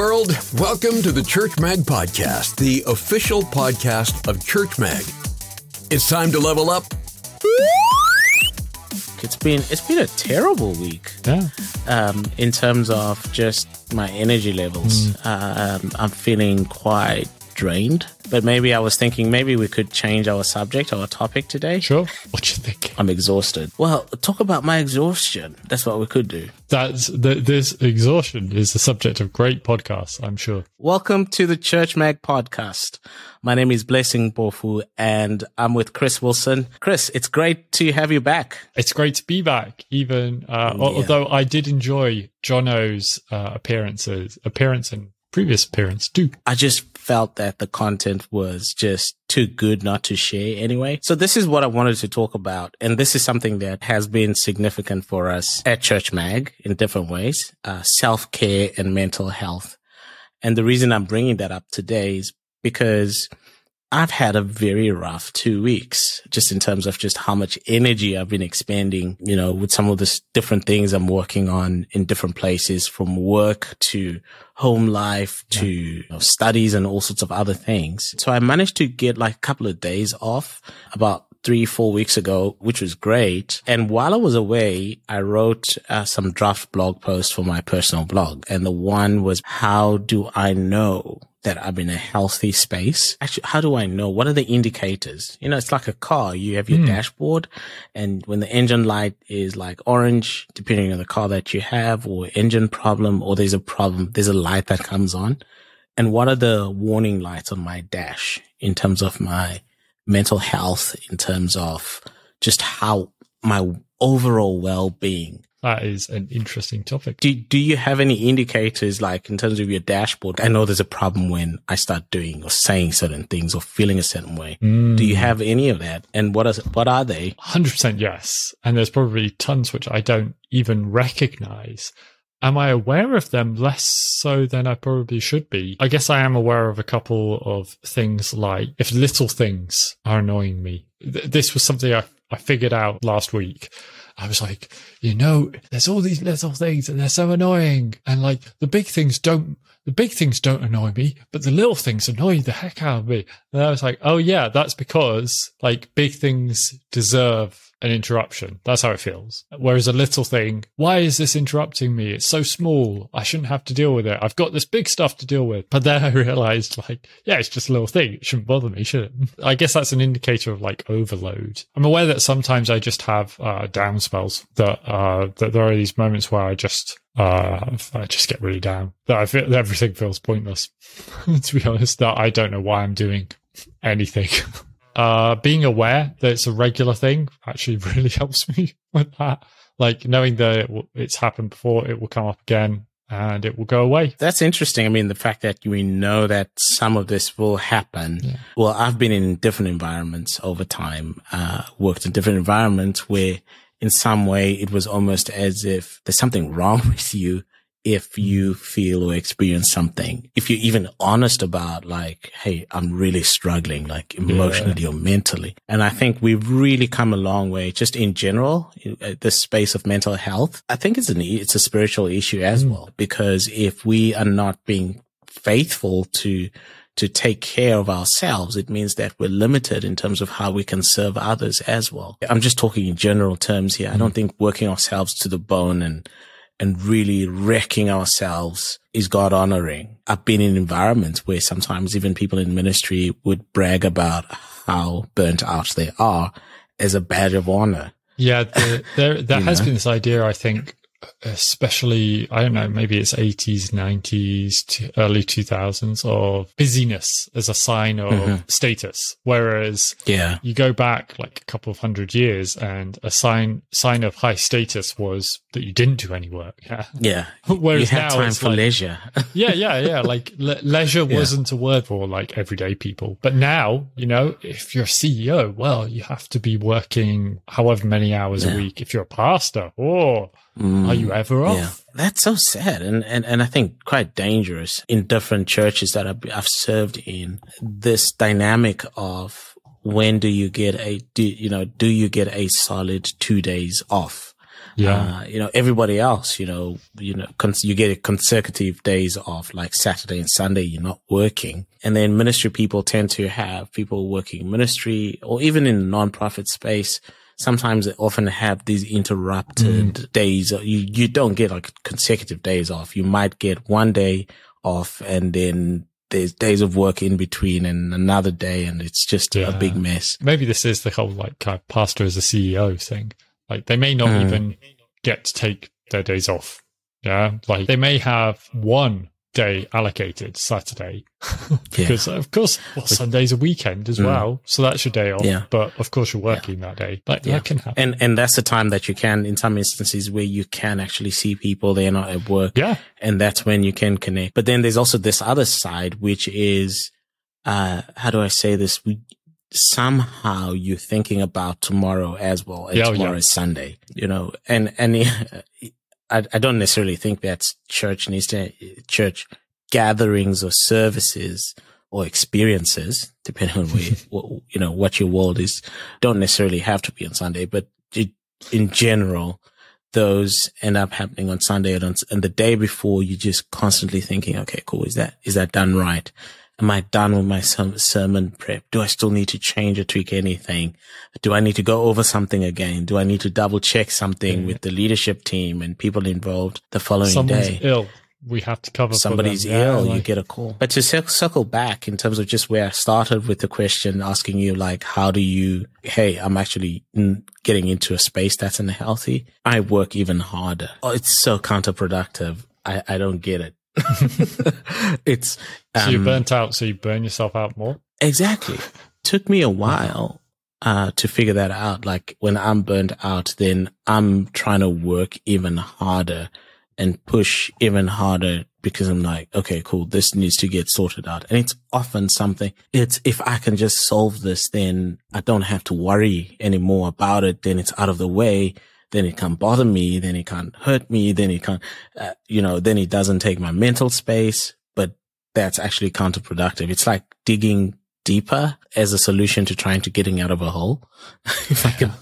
world. Welcome to the Church Mag Podcast, the official podcast of Church Mag. It's time to level up. It's been it's been a terrible week. Yeah. Um, in terms of just my energy levels, Mm. um, I'm feeling quite drained. But maybe I was thinking maybe we could change our subject, our topic today. Sure. What do you think? I'm exhausted. Well, talk about my exhaustion. That's what we could do. That's the, this exhaustion is the subject of great podcasts, I'm sure. Welcome to the Church Mag podcast. My name is Blessing Bofu and I'm with Chris Wilson. Chris, it's great to have you back. It's great to be back, even uh, al- although I did enjoy Jono's uh, appearances, appearance and previous appearance too. I just felt that the content was just too good not to share anyway. So this is what I wanted to talk about. And this is something that has been significant for us at Church Mag in different ways, uh, self care and mental health. And the reason I'm bringing that up today is because I've had a very rough two weeks, just in terms of just how much energy I've been expending, you know, with some of the different things I'm working on in different places from work to home life to you know, studies and all sorts of other things. So I managed to get like a couple of days off about three, four weeks ago, which was great. And while I was away, I wrote uh, some draft blog posts for my personal blog. And the one was, how do I know that I'm in a healthy space? Actually, how do I know? What are the indicators? You know, it's like a car. You have your hmm. dashboard and when the engine light is like orange, depending on the car that you have or engine problem or there's a problem, there's a light that comes on. And what are the warning lights on my dash in terms of my mental health, in terms of just how my overall well-being? That is an interesting topic. Do, do you have any indicators like in terms of your dashboard? I know there's a problem when I start doing or saying certain things or feeling a certain way. Hmm. Do you have any of that? And what is, what are they? 100% yes. And there's probably tons which I don't even recognize. Am I aware of them less so than I probably should be? I guess I am aware of a couple of things like if little things are annoying me. Th- this was something I, I figured out last week. I was like, you know, there's all these little things and they're so annoying. And like the big things don't, the big things don't annoy me, but the little things annoy the heck out of me. And I was like, oh yeah, that's because like big things deserve an interruption. That's how it feels. Whereas a little thing, why is this interrupting me? It's so small. I shouldn't have to deal with it. I've got this big stuff to deal with. But then I realized like, yeah, it's just a little thing. It shouldn't bother me, should it? I guess that's an indicator of like overload. I'm aware that sometimes I just have uh, down spells that, uh, that there are these moments where I just, uh, I just get really down. That I feel everything feels pointless. to be honest, that I don't know why I'm doing anything. Uh, being aware that it's a regular thing actually really helps me with that. Like knowing that it will, it's happened before, it will come up again and it will go away. That's interesting. I mean, the fact that we know that some of this will happen. Yeah. Well, I've been in different environments over time, uh, worked in different environments where in some way it was almost as if there's something wrong with you if you feel or experience something. If you're even honest about like, Hey, I'm really struggling, like emotionally or mentally. And I think we've really come a long way just in general, uh, this space of mental health. I think it's an, it's a spiritual issue as well, because if we are not being faithful to to take care of ourselves, it means that we're limited in terms of how we can serve others as well. I'm just talking in general terms here. I don't mm-hmm. think working ourselves to the bone and and really wrecking ourselves is God honoring. I've been in environments where sometimes even people in ministry would brag about how burnt out they are as a badge of honor. Yeah, the, there there has know? been this idea. I think, especially I don't know, maybe it's eighties, nineties, to early two thousands of busyness as a sign of Mhm. status. Whereas Yeah. you go back like a couple of hundred years, and a sign sign of high status was that you didn't do any work. Yeah. Yeah. Whereas you have now time for like- leisure. yeah, yeah, yeah. Like le- leisure Yeah. wasn't a word for like everyday people, but now you know if you're a CEO, well, you have to be working however many hours Yeah. a week. If you're a pastor, oh, are you ever off? Yeah, that's so sad, and and and I think quite dangerous in different churches that I've, I've served in. This dynamic of when do you get a do you know do you get a solid two days off? Yeah. Uh, you know, everybody else, you know, you know, cons- you get consecutive days off, like Saturday and Sunday, you're not working. And then ministry people tend to have people working ministry or even in the nonprofit space. Sometimes they often have these interrupted mm. days. You, you don't get like consecutive days off. You might get one day off and then there's days of work in between and another day and it's just yeah. a big mess. Maybe this is the whole like kind of pastor as a CEO thing. Like they may not mm. even get to take their days off. Yeah. Like they may have one day allocated Saturday because yeah. of course well, Sunday's a weekend as mm. well, so that's your day off. Yeah. But of course you're working yeah. that day. Like yeah. that can happen. And and that's the time that you can, in some instances, where you can actually see people they're not at work. Yeah. And that's when you can connect. But then there's also this other side, which is, uh, how do I say this? We somehow you're thinking about tomorrow as well, and yeah, tomorrow is Sunday. You know, and and I, I don't necessarily think that church needs to church gatherings or services or experiences, depending on where, what, you know, what your world is, don't necessarily have to be on Sunday, but it, in general, those end up happening on Sunday and, on, and the day before you're just constantly thinking, okay, cool. Is that, is that done right? Am I done with my sermon prep? Do I still need to change or tweak anything? Do I need to go over something again? Do I need to double check something with the leadership team and people involved the following Someone's day? ill. We have to cover. Somebody's ill. like... You get a call. But to circle back in terms of just where I started with the question, asking you like, how do you? Hey, I'm actually getting into a space that's unhealthy. I work even harder. Oh, it's so counterproductive. I, I don't get it. it's um, so you're burnt out, so you burn yourself out more. Exactly. Took me a while uh, to figure that out. Like when I'm burnt out, then I'm trying to work even harder and push even harder because I'm like, okay, cool. This needs to get sorted out. And it's often something it's, if I can just solve this, then I don't have to worry anymore about it. Then it's out of the way then it can't bother me, then it can't hurt me, then it can't, uh, you know, then it doesn't take my mental space, but that's actually counterproductive. It's like digging deeper as a solution to trying to getting out of a hole. if I can,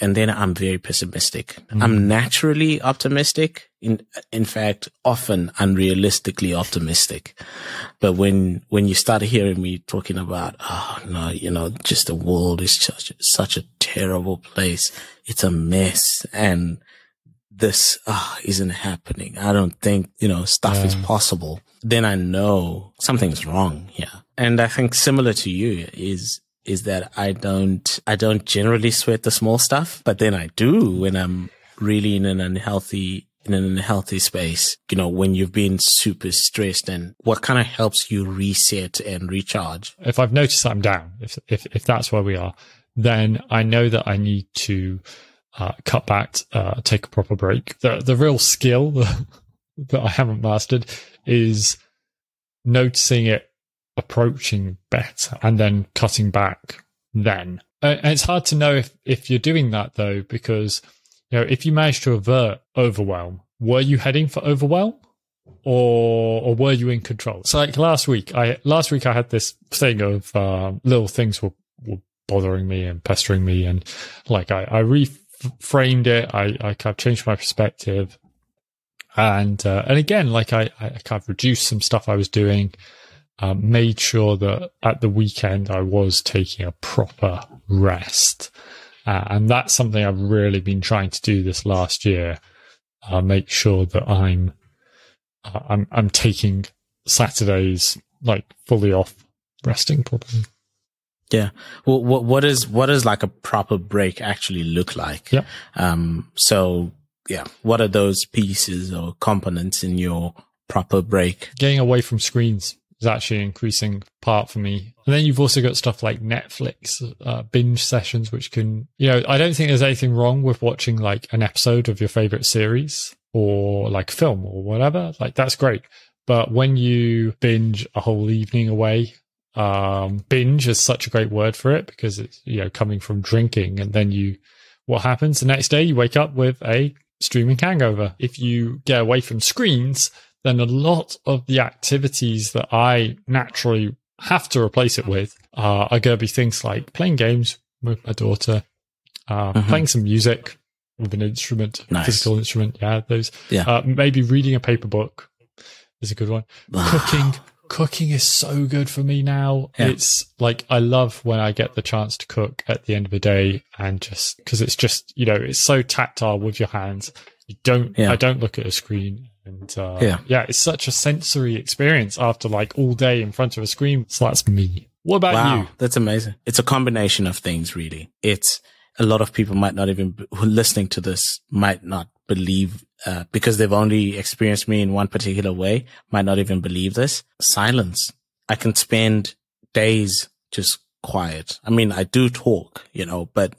and then I'm very pessimistic. Mm. I'm naturally optimistic. In, in fact, often unrealistically optimistic. But when, when you start hearing me talking about, oh no, you know, just the world is such, such a terrible place. It's a mess. And this oh, isn't happening. I don't think, you know, stuff yeah. is possible. Then I know something's wrong here. And I think similar to you is, is that I don't, I don't generally sweat the small stuff, but then I do when I'm really in an unhealthy in an unhealthy space, you know, when you've been super stressed and what kind of helps you reset and recharge? If I've noticed I'm down, if, if, if that's where we are, then I know that I need to uh, cut back, uh, take a proper break. The, the real skill that I haven't mastered is noticing it approaching better and then cutting back then. And it's hard to know if, if you're doing that though, because, you know, if you manage to avert overwhelm, were you heading for overwhelm? Or, or were you in control? So like last week, I, last week I had this thing of, uh, little things were, were bothering me and pestering me. And like I, I reframed it. I, I kind of changed my perspective. And, uh, and again, like I, I kind of reduced some stuff I was doing um, made sure that at the weekend I was taking a proper rest. Uh, and that's something I've really been trying to do this last year. Uh, make sure that I'm, uh, I'm, I'm taking Saturdays like fully off, resting properly. Yeah. Well, what, what is, what does like a proper break actually look like? Yeah. Um, so yeah, what are those pieces or components in your proper break? Getting away from screens is actually an increasing part for me. And then you've also got stuff like Netflix uh, binge sessions, which can, you know, I don't think there's anything wrong with watching like an episode of your favorite series or like film or whatever. Like that's great. But when you binge a whole evening away, um, binge is such a great word for it because it's, you know, coming from drinking and then you, what happens the next day? You wake up with a streaming hangover. If you get away from screens, then a lot of the activities that I naturally have to replace it with uh, are going to be things like playing games with my daughter, uh, mm-hmm. playing some music, with an instrument, Nice. physical instrument. Yeah, those. Yeah. Uh, maybe reading a paper book is a good one. cooking. Cooking is so good for me now. Yeah. It's like I love when I get the chance to cook at the end of the day and just because it's just, you know, it's so tactile with your hands. You don't, Yeah. I don't look at a screen. And uh, Yeah. yeah, it's such a sensory experience after like all day in front of a screen. So that's me. What about Wow, you? that's amazing. It's a combination of things, really. It's a lot of people might not even, who listening to this might not believe, uh, because they've only experienced me in one particular way, might not even believe this. Silence. I can spend days just quiet. I mean, I do talk, you know, but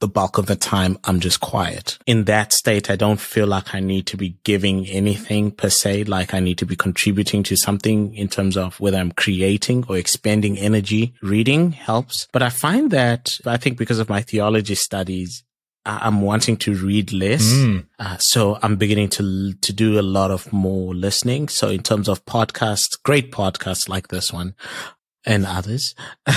the bulk of the time I'm just quiet. In that state, I don't feel like I need to be giving anything per se, like I need to be contributing to something in terms of whether I'm creating or expending energy. Reading helps. But I find that I think because of my theology studies, I'm wanting to read less. Mm. Uh, so I'm beginning to to do a lot of more listening. So in terms of podcasts, great podcasts like this one and others.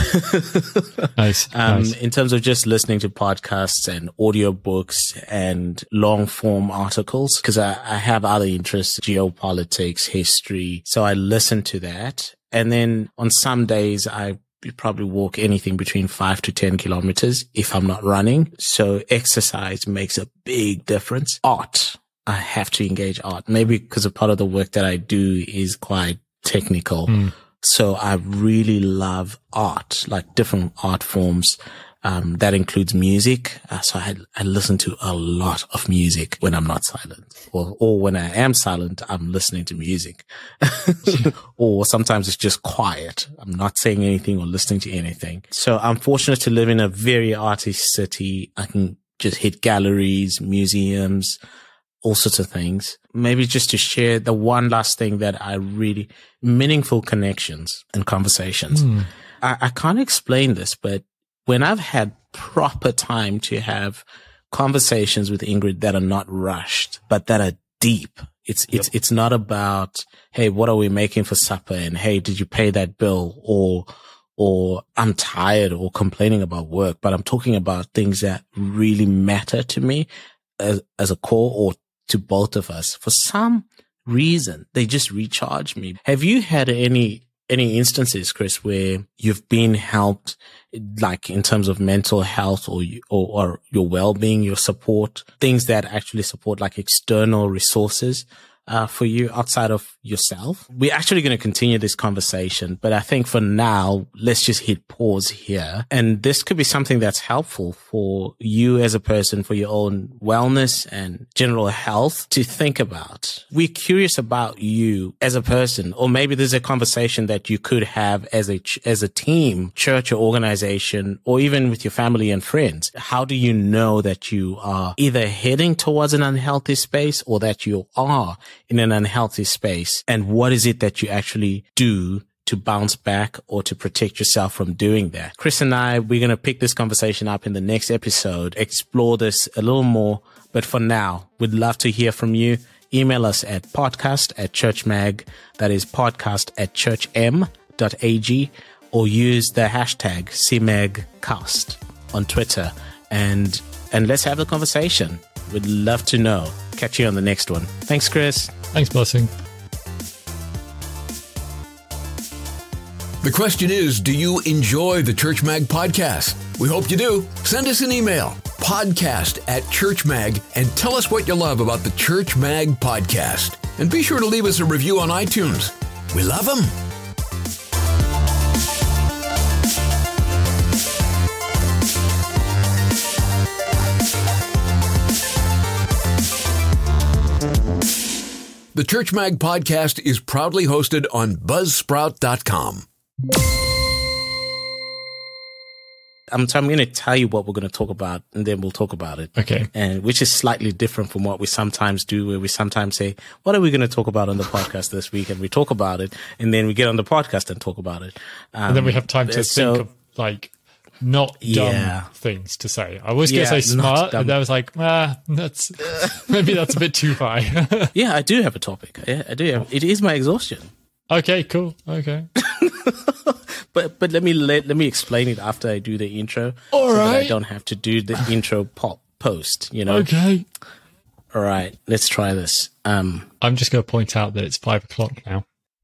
Nice. Um, nice. in terms of just listening to podcasts and audiobooks and long form articles, because I, I have other interests, geopolitics, history. So I listen to that. And then on some days, I probably walk anything between five to 10 kilometers if I'm not running. So exercise makes a big difference. Art. I have to engage art. Maybe because a part of the work that I do is quite technical. Mm. So I really love art, like different art forms. Um, that includes music. Uh, so I, I listen to a lot of music when I'm not silent or, or when I am silent, I'm listening to music or sometimes it's just quiet. I'm not saying anything or listening to anything. So I'm fortunate to live in a very arty city. I can just hit galleries, museums, all sorts of things. Maybe just to share the one last thing that I really meaningful connections and conversations. Mm. I, I can't explain this, but when I've had proper time to have conversations with Ingrid that are not rushed, but that are deep. It's, it's, it's not about, Hey, what are we making for supper? And Hey, did you pay that bill? Or, or I'm tired or complaining about work, but I'm talking about things that really matter to me as, as a core or to both of us. For some reason, they just recharge me. Have you had any, any instances, Chris, where you've been helped, like in terms of mental health or, or, or your well-being, your support, things that actually support like external resources? Uh, for you outside of yourself. We're actually going to continue this conversation, but I think for now, let's just hit pause here. And this could be something that's helpful for you as a person, for your own wellness and general health to think about. We're curious about you as a person, or maybe there's a conversation that you could have as a, as a team, church or organization, or even with your family and friends. How do you know that you are either heading towards an unhealthy space or that you are in an unhealthy space? And what is it that you actually do to bounce back or to protect yourself from doing that. Chris and I, we're going to pick this conversation up in the next episode, explore this a little more. But for now, we'd love to hear from you. Email us at podcast at churchmag. That is podcast at churchm.ag or use the hashtag CMAGcast on Twitter and, and let's have a conversation. We'd love to know. Catch you on the next one. Thanks, Chris. Thanks, Blessing. The question is Do you enjoy the Church Mag podcast? We hope you do. Send us an email podcast at Church Mag and tell us what you love about the Church Mag podcast. And be sure to leave us a review on iTunes. We love them. The Church Mag podcast is proudly hosted on buzzsprout.com. I'm, so I'm going to tell you what we're going to talk about and then we'll talk about it. Okay. And which is slightly different from what we sometimes do, where we sometimes say, what are we going to talk about on the podcast this week? And we talk about it and then we get on the podcast and talk about it. Um, And then we have time to so- think of like not dumb Yeah. things to say. I was Yeah, to say smart, and I was like, ah, that's maybe that's a bit too high. Yeah, I do have a topic. Yeah, I do have, it is my exhaustion. okay, cool. Okay. But but let me let, let me explain it after I do the intro. All so that I don't have to do the intro pop post, you know? Okay. All right, let's try this. Um, I'm just going to point out that it's five o'clock now.